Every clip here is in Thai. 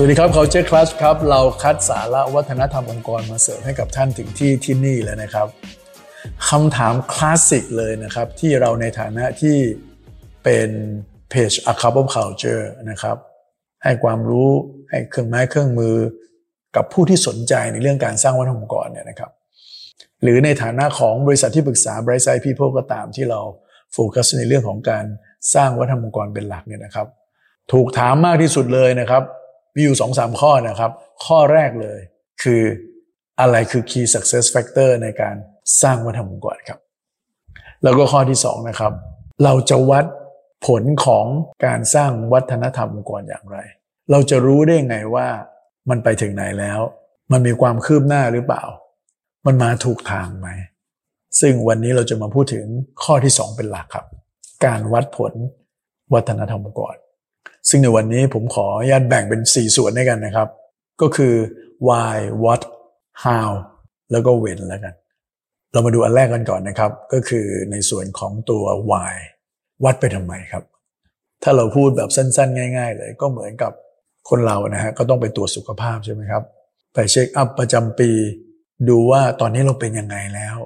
สวัสดีครับ Culture Clash ครับ เราคัดสาระวัฒนธรรมองค์กรมาเสิร์ฟให้กับท่านถึงที่ที่นี่แล้วนะครับคำถามคลาสสิกเลยนะครับ ที่เราในฐานะที่เป็นเพจ A Cup of Culture นะครับ ให้ความรู้ให้เครื่องไม้เครื่องมือ กับผู้ที่สนใจในเรื่องการสร้างวัฒนธรรมองค์กรเนี่ยนะครับ หรือในฐานะของบริษัทที่ปรึกษา Bright Side People ก็ตามที่เราโฟกัสในเรื่องของการสร้างวัฒนธรรมองค์กรเป็นหลักเนี่ยนะครับ ถูกถามมากที่สุดเลยนะครับ มีอยู่สองสามข้อนะครับ ข้อแรกเลยคืออะไรคือ key success factor ในการสร้างวัฒนธรรมองค์กรครับ แล้วก็ข้อที่สองนะครับ เราจะวัดผลของการสร้างวัฒนธรรมองค์กรอย่างไร เราจะรู้ได้ไงว่ามันไปถึงไหนแล้ว มันมีความคืบหน้าหรือเปล่า มันมาถูกทางไหม ซึ่งวันนี้เราจะมาพูดถึงข้อที่สองเป็นหลักครับ การวัดผลวัฒนธรรมองค์กร ซึ่งในวันนี้ผมขออนุญาตแบ่งเป็น 4 ส่วนด้วยกันนะครับ ก็คือ why what how แล้วก็ when แล้วกัน เรามาดูอันแรกกันก่อนนะครับ ก็คือในส่วนของตัว why วัดไปทำไมครับ ถ้าเราพูดแบบสั้น ๆ ง่าย ๆ เลยก็เหมือนกับคนเรานะฮะก็ต้องไปตรวจสุขภาพใช่ไหมครับ ไปเช็คอัพประจำปี ดูว่าตอนนี้เราเป็นยังไงแล้ว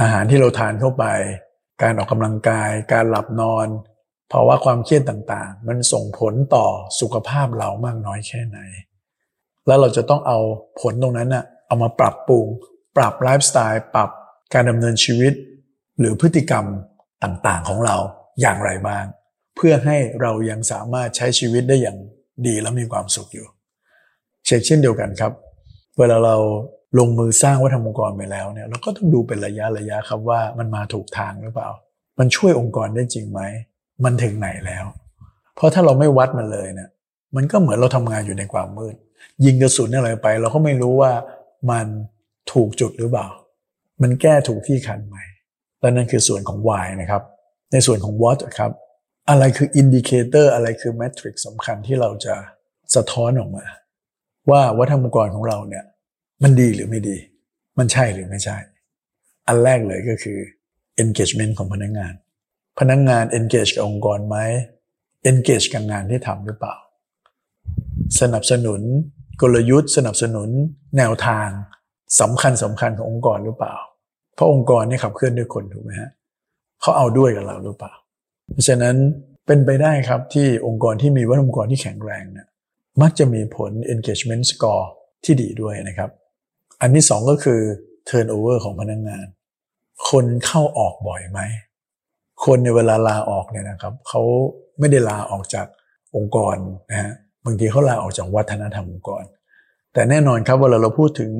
อาหารที่เราทานเข้าไป การออกกำลังกาย การหลับนอน ภาวะความเครียดต่างๆ มันส่งผลต่อสุขภาพเรามากน้อยแค่ไหน แล้วเราจะต้องเอาผลตรงนั้นน่ะเอามาปรับปรุง ปรับไลฟ์สไตล์ปรับการดำเนินชีวิต หรือพฤติกรรมต่างๆของเราอย่างไรบ้าง เพื่อให้เรายังสามารถใช้ชีวิตได้อย่างดีและมีความสุขอยู่ เช่นเช่นเดียวกันครับ เวลาเราลงมือสร้างวัฒนธรรมองค์กรไปแล้วเนี่ยเราก็ต้องดูเป็นระยะระยะครับว่ามันมาถูกทางหรือเปล่า มันช่วยองค์กรได้จริงไหม มันถึงไหนแล้ว เพราะถ้าเราไม่วัดมันเลยเนี่ยมันก็เหมือนเราทำงานอยู่ในความมืด ยิงกระสุนอะไรไป เราก็ไม่รู้ว่ามันถูกจุดหรือเปล่า มันแก้ถูกที่คันไหมและนั่นคือส่วนของ why นะครับ ในส่วนของ what ครับ อะไรคือ indicator อะไรคือ metric สำคัญที่เราจะสะท้อนออกมา ว่าวัฒนธรรมองค์กรของเราเนี่ย มันดีหรือไม่ดี มันใช่หรือไม่ใช่ อันแรกเลยก็คือ engagement ของพนักงาน พนักงาน engage กับองค์กรไหม engage กับงานที่ทำหรือเปล่า สนับสนุนกลยุทธ์ สนับสนุนแนวทางสำคัญสำคัญขององค์กรหรือเปล่า เพราะองค์กรนี่ขับเคลื่อนด้วยคนถูกไหมฮะเขาเอาด้วยกับเราหรือเปล่า เพราะฉะนั้นเป็นไปได้ครับที่องค์กรที่มีวัฒนธรรมองค์กรที่แข็งแรงเนี่ยมักจะมีผล engagement score ที่ดีด้วยนะครับ อันที่สองก็คือ turnover ของพนักงงาน คนเข้าออกบ่อยไหม คนในเวลาลาออกเนี่ยนะครับเขาไม่ได้ลาออกจากองค์กรนะฮะบางทีเขาลาออกจากวัฒนธรรมองค์กร แต่แน่นอนครับเวลาเราพูดถึง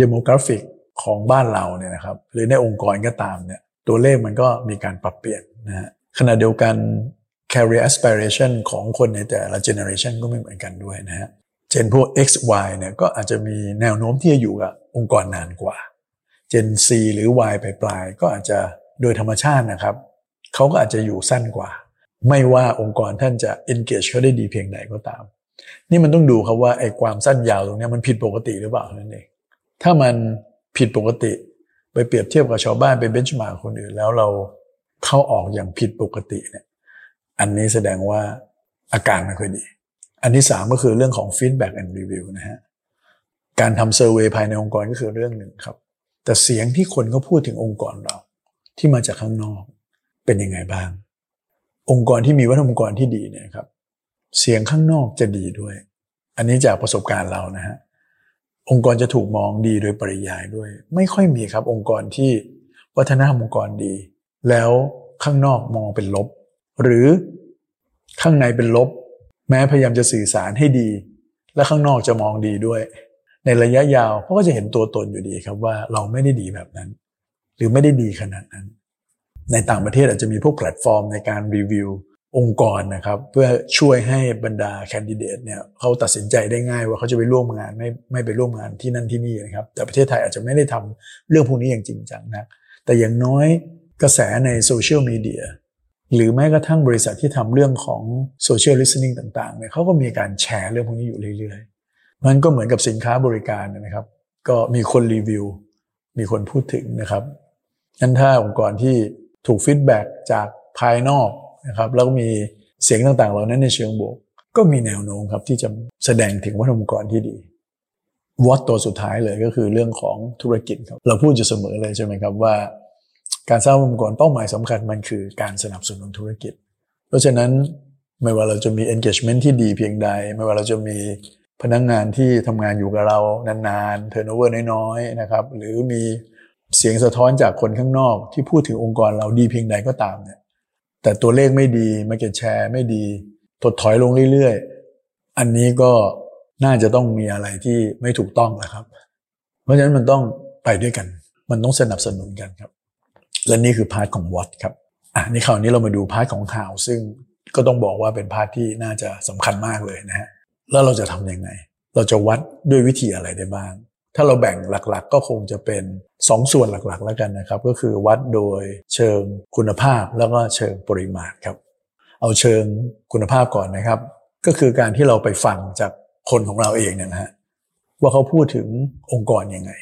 demographic ของบ้านเราเนี่ยนะครับหรือในองค์กรก็ตามเนี่ยตัวเลขมันก็มีการปรับเปลี่ยนนะฮะขณะเดียวกัน career aspiration ของคนในแต่ละ generation ก็ไม่เหมือนกันด้วยนะฮะเจนพวก X Y เนี่ยก็อาจจะมีแนวโน้มที่จะอยู่กับองค์กรนานกว่า Gen C หรือ Y ปลายๆก็อาจจะโดยธรรมชาตินะครับ เขาก็อาจจะอยู่สั้นกว่า ไม่ว่าองค์กรท่านจะ engage เขาได้ดีเพียงใดก็ตาม นี่มันต้องดูครับว่าไอ้ความสั้นยาวตรงนี้มันผิดปกติหรือเปล่านั่นเองถ้ามันผิดปกติไปเปรียบเทียบกับชาวบ้านไปเบนช์มาร์คนอื่น แล้วเราเข้าออกอย่างผิดปกติเนี่ยอันนี้แสดงว่าอาการไม่ค่อยดี อันที่สามก็คือเรื่องของ feedback and review นะฮะการทำเซอร์เวยภายในองค์กรก็คือเรื่องหนึ่งครับ แต่เสียงที่คนก็พูดถึงองค์กรเรา ที่มาจากข้างนอก เป็นยังไงบ้าง องค์กรที่มีวัฒนธรรมองค์กรที่ดีเนี่ยครับ เสียงข้างนอกจะดีด้วย อันนี้จากประสบการณ์เรานะฮะองค์กรจะถูกมองดีโดยปริยายด้วย ไม่ค่อยมีครับ องค์กรที่วัฒนธรรมองค์กรดี แล้วข้างนอกมองเป็นลบ หรือข้างในเป็นลบ แม้พยายามจะสื่อสารให้ดี และข้างนอกจะมองดีด้วย ในระยะยาวเขาก็จะเห็นตัวตนอยู่ดีครับว่าเราไม่ได้ดีแบบนั้น หรือไม่ได้ดีขนาดนั้น ในต่างประเทศอาจจะมีพวกแพลตฟอร์มในการรีวิวองค์กรนะครับเพื่อช่วยให้บรรดา candidate เนี่ยเขาตัดสินใจได้ง่ายว่าเขาจะไปร่วมงานไม่ไม่ไปร่วมงานที่นั่นที่นี่นะครับแต่ประเทศไทยอาจจะไม่ได้ทำเรื่องพวกนี้อย่างจริงจังนะแต่อย่างน้อยกระแสในโซเชียลมีเดียหรือแม้กระทั่งบริษัทที่ทำเรื่องของ social listening ต่างๆเนี่ยเขาก็มีการแชร์เรื่องพวกนี้อยู่เรื่อยๆมันก็เหมือนกับสินค้าบริการนะครับ ก็มีคนรีวิวมีคนพูดถึงนะครับงั้นถ้าองค์กรที่ ถูกฟีดแบ็จากภายนอกนะครับแล้วก็มีเสียงต่างๆ เหล่านั้นในเชิงบวก ก็มีแนวโน้มครับที่จะแสดงถึงวัฒนธรรมองค์กรที่ดีวอตตัวสุดท้ายเลยก็คือเรื่องของธุรกิจครับเราพูดอยู่เสมอเลยใช่ไหมครับว่า การสร้างองค์กรเป้าหมายสำคัญมันคือการสนับสนุนธุรกิจ เพราะฉะนั้นไม่ว่าเราจะมี engagement ที่ดีเพียงใด ไม่ว่าเราจะมีพนักงานที่ทำงานอยู่กับเรานานๆ turnover น้อยๆนะครับหรือมี เสียงสะท้อนจากคนข้างนอกที่พูดถึงองค์กรเราดีเพียงใดก็ตามเนี่ยแต่ตัวเลขไม่ดี market share ไม่ดีถดถอยลงเรื่อยๆ อันนี้ก็น่าจะต้องมีอะไรที่ไม่ถูกต้องนะครับ เพราะฉะนั้นมันต้องไปด้วยกัน มันต้องสนับสนุนกันครับ และนี่คือ part ของ what ครับอะนี่คราวนี้เรามาดู part ของ how ซึ่งก็ต้องบอกว่าเป็น part ที่น่าจะสำคัญมากเลยนะฮะแล้วเราจะทำยังไง เราจะวัดด้วยวิธีอะไรได้บ้าง ถ้าเราแบ่งหลักๆ ก็คงจะเป็น 2ส่วนหลักๆ แล้วกันนะครับ ก็คือวัดโดยเชิงคุณภาพแล้วก็เชิงปริมาณครับ เอาเชิงคุณภาพก่อนนะครับ ก็คือการที่เราไปฟังจากคนของเราเองเนี่ยนะฮะว่าเขาพูดถึงองค์กรยังไง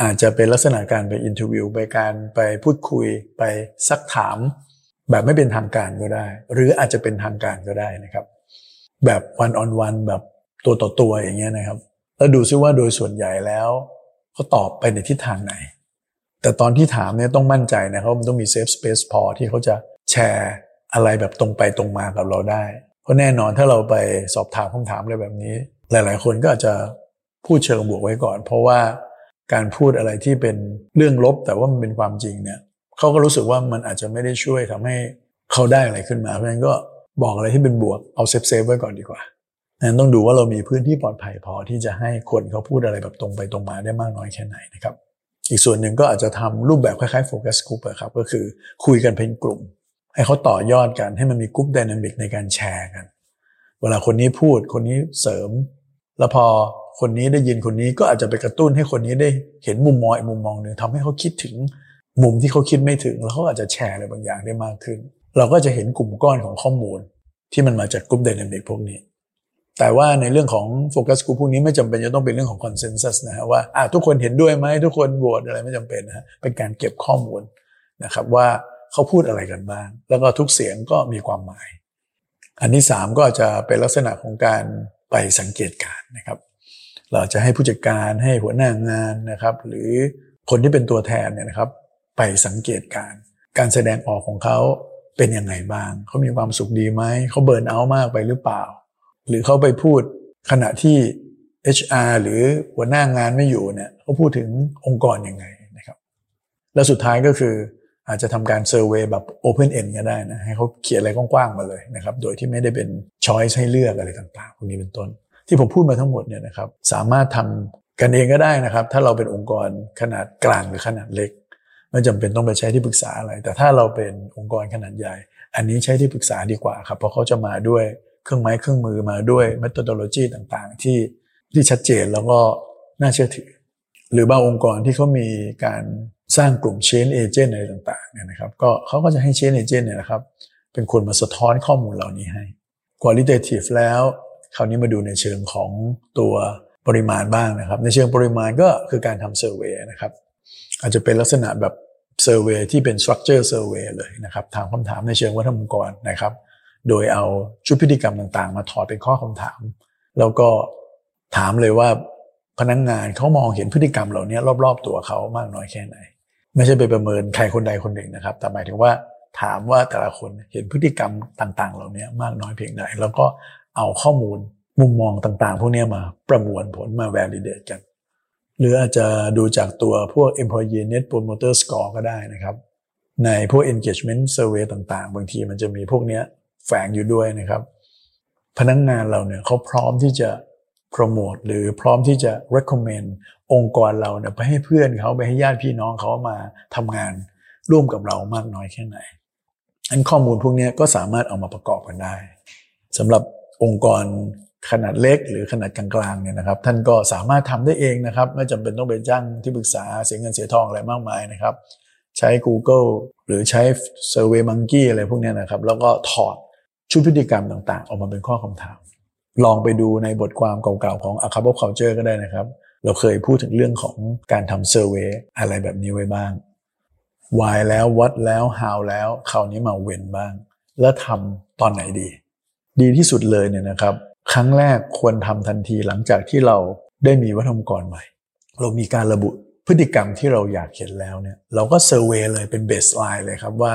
อาจจะเป็นลักษณะการไป interview ไปการไปพูดคุยไปซักถาม แบบไม่เป็นทางการก็ได้ หรืออาจจะเป็นทางการก็ได้นะครับ แบบวันออนวันแบบตัวต่อตัวอย่างเงี้ยนะครับ แล้วดูซิว่าโดยส่วนใหญ่แล้ว เขาตอบไปในทิศทางไหน แต่ตอนที่ถามเนี่ยต้องมั่นใจนะครับมันต้องมีเซฟสเปซพอที่เขาจะแชร์อะไรแบบตรงไปตรงมากับเราได้ เพราะแน่นอนถ้าเราไปสอบถามคำถามอะไรแบบนี้ หลาย ๆ คนก็อาจจะพูดเชิงบวกไว้ก่อน เพราะว่าการพูดอะไรที่เป็นเรื่องลบ แต่ว่ามันเป็นความจริงเนี่ยเขาก็รู้สึกว่ามันอาจจะไม่ได้ช่วยทำให้เขาได้อะไรขึ้นมา เพราะฉะนั้นก็บอกอะไรที่เป็นบวกเอา safe safe ไว้ก่อนดีกว่า นั้นต้องดูว่าเรามีพื้นที่ปลอดภัยพอที่จะให้คนเขาพูดอะไรแบบตรงไปตรงมาได้มากน้อยแค่ไหนนะครับ อีกส่วนหนึ่งก็อาจจะทำรูปแบบคล้ายๆโฟกัสกลุ่มครับก็คือคุยกันเป็นกลุ่ม ให้เขาต่อยอดกันให้มันมี group dynamic ในการแชร์กัน เวลาคนนี้พูดคนนี้เสริม แล้วพอคนนี้ได้ยินคนนี้ก็อาจจะไปกระตุ้นให้คนนี้ได้เห็นมุมมองอีกมุมมองหนึ่งทำให้เขาคิดถึงมุมที่เขาคิดไม่ถึง แล้วเขาอาจจะแชร์อะไรบางอย่างได้มากขึ้น เราก็จะเห็นกลุ่มก้อนของข้อมูลที่มันมาจากกลุ่มดินามิกพวกนี้ แต่ว่าในเรื่องของโฟกัสกลุ่มพวกนี้ไม่จำเป็นจะต้องเป็นเรื่องของคอนเซนแซสนะฮะว่าทุกคนเห็นด้วยไหมทุกคนโหวตอะไรไม่จำเป็นนะฮะเป็นการเก็บข้อมูลนะครับว่าเขาพูดอะไรกันบ้าง แล้วก็ทุกเสียงก็มีความหมาย อันที่สามก็จะเป็นลักษณะของการไปสังเกตการนะครับ เราจะให้ผู้จัดการให้หัวหน้างานนะครับ หรือคนที่เป็นตัวแทนเนี่ยนะครับ ไปสังเกตการ การแสดงออกของเขาเป็นยังไงบ้าง เขามีความสุขดีไหม เขาเบิร์นเอามากไปหรือเปล่า หรือเขาไปพูดขณะที่ HR หรือหัวหน้างานไม่อยู่เนี่ยเขาพูดถึงองค์กรยังไงนะครับ แล้วสุดท้ายก็คืออาจจะทำการเซอร์เวยแบบ Open End ก็ได้นะให้เขาเขียนอะไรกว้างๆมาเลยนะครับ โดยที่ไม่ได้เป็นช้อยให้เลือกอะไรต่างๆพวกนี้เป็นต้น ที่ผมพูดมาทั้งหมดเนี่ยนะครับสามารถทำกันเองก็ได้นะครับ ถ้าเราเป็นองค์กรขนาดกลางหรือขนาดเล็ก ไม่จำเป็นต้องไปใช้ที่ปรึกษาอะไร แต่ถ้าเราเป็นองค์กรขนาดใหญ่ อันนี้ใช้ที่ปรึกษาดีกว่าครับเพราะเขาจะมาด้วย เครื่องไม้เครื่องมือมาด้วย methodology ต่างๆ ที่ที่ชัดเจนแล้วก็น่าเชื่อถือ หรือบางองค์กรที่เขามีการสร้างกลุ่ม chain agent อะไรต่างๆเนี่ยนะครับก็เขาก็จะให้ chain agent เนี่ยนะครับเป็นคนมาสะท้อนข้อมูลเหล่านี้ให้ qualitative แล้วคราวนี้มาดูในเชิงของตัวปริมาณบ้างนะครับ ในเชิงปริมาณก็คือการทำ survey นะครับอาจจะเป็นลักษณะแบบ survey ที่เป็น structure survey เลยนะครับถามคำถามในเชิงวัฒนธรรมกรนะครับ โดยเอาชุดพฤติกรรมต่างๆ มาถอดเป็นข้อคำถาม แล้วก็ถามเลยว่าพนักงงานเขามองเห็นพฤติกรรมเหล่านี้รอบ ๆ ตัวเขามากน้อยแค่ไหน ไม่ใช่ไปประเมินใครคนใดคนหนึ่งนะครับ แต่หมายถึงว่าถามว่าแต่ละคนเห็นพฤติกรรมต่าง ๆ เหล่านี้มากน้อยเพียงใดแล้วก็เอาข้อมูลมุมมองต่าง ๆ พวกนี้มาประมวลผลมา validate กัน หรืออาจจะดูจากตัวพวก employee net promoter score ก็ได้นะครับ ในพวก engagement survey ต่าง ๆ บางทีมันจะมีพวกนี้ แฝงอยู่ด้วยนะครับ พนักงงานเราเนี่ยเขาพร้อมที่จะโปรโมทหรือพร้อมที่จะ recommend องค์กรเราเนี่ยไปให้เพื่อนเขาไปให้ญาติพี่น้องเขามาทำงานร่วมกับเรามากน้อยแค่ไหนอันข้อมูลพวกนี้ก็สามารถเอามาประกอบกันได้สำหรับองค์กรขนาดเล็กหรือขนาดกลางๆเนี่ยนะครับ ท่านก็สามารถทำได้เองนะครับ ไม่จำเป็นต้องไปจ้างที่ปรึกษาเสียเงินเสียทองอะไรมากมายนะครับ ใช้ Google หรือใช้ Survey Monkey อะไรพวกนี้นะครับ แล้วก็ถอด ชุดพฤติกรรมต่างๆ ออกมาเป็นข้อคำถาม ลองไปดูในบทความเก่าๆของ a c a b o Culture ก็ได้นะครับ เราเคยพูดถึงเรื่องของการทำเซอร์เวยอะไรแบบนี้ไว้บ้าง why แล้ว what แล้ว how แล้วคราวนี้มาเว้นบ้าง แล้วทำตอนไหนดี ดีที่สุดเลยเนี่ยนะครับ ครั้งแรกควรทำทันทีหลังจากที่เราได้มีวัฒนธรรมกรใหม่ เรามีการระบุพฤติกรรมที่เราอยากเห็นแล้วเนี่ยเราก็ survey เลยเป็น baseline เลยครับว่า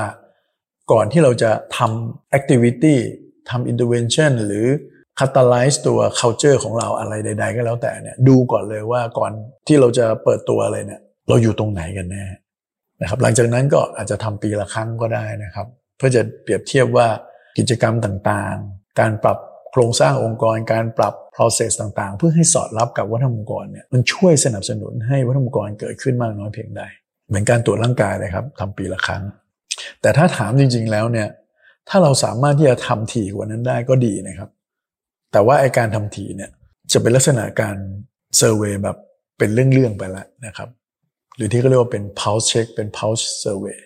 ก่อนที่เราจะทำ activity ทำ intervention หรือ catalyze ตัว culture ของเราอะไรใด ๆ ก็แล้วแต่เนี่ยดูก่อนเลยว่าก่อนที่เราจะเปิดตัวอะไรเนี่ยเราอยู่ตรงไหนกันแน่นะครับหลังจากนั้นก็อาจจะทำปีละครั้งก็ได้นะครับ เพื่อจะเปรียบเทียบว่ากิจกรรมต่างๆ การปรับโครงสร้างองค์กร การปรับ process ต่างๆ เพื่อให้สอดรับกับวัฒนธรรมองค์กรเนี่ยมันช่วยสนับสนุนให้วัฒนธรรมองค์กรเกิดขึ้นมากน้อยเพียงใด เหมือนการตรวจร่างกายเลยครับทำปีละครั้ง แต่ถ้าถามจริง ๆ แล้วเนี่ย ถ้าเราสามารถที่จะทำถี่กว่านั้นได้ก็ดีนะครับ แต่ว่าไอ้การทำถี่เนี่ยจะเป็นลักษณะการ survey แบบเป็นเรื่องๆไปแล้วนะครับ หรือที่เขาเรียกว่าเป็น pulse check เป็น pulse survey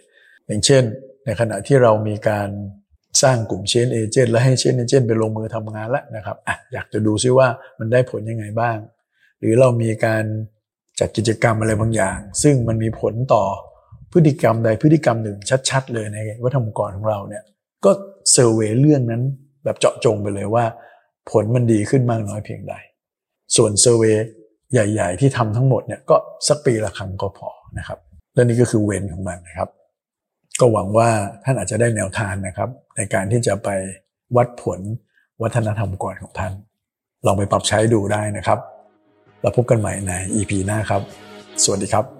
อย่างเช่น ในขณะที่เรามีการสร้างกลุ่ม change agent และให้ change agent ไปลงมือทำงานแล้วนะครับอะอยากจะดูซิว่ามันได้ผลยังไงบ้าง หรือเรามีการจัดกิจกรรมอะไรบางอย่าง ซึ่งมันมีผลต่อ พฤติกรรมใดพฤติกรรมหนึ่งชัด ๆ เลยในวัฒนธรรมองค์กรของเราเนี่ยก็เซอร์เวยเรื่องนั้นแบบเจาะจงไปเลยว่า ผลมันดีขึ้นมากน้อยเพียงใด ส่วนเซอร์เวยใหญ่ ๆ ที่ทำทั้งหมดเนี่ยก็สักปีละครั้งก็พอนะครับและนี่ก็คือเวนของมันนะครับ ก็หวังว่าท่านอาจจะได้แนวทางนะครับ ในการที่จะไปวัดผลวัฒนธรรมก่อนของท่าน ลองไปปรับใช้ดูได้นะครับ แล้วพบกันใหม่ใน EP หน้าครับ สวัสดีครับ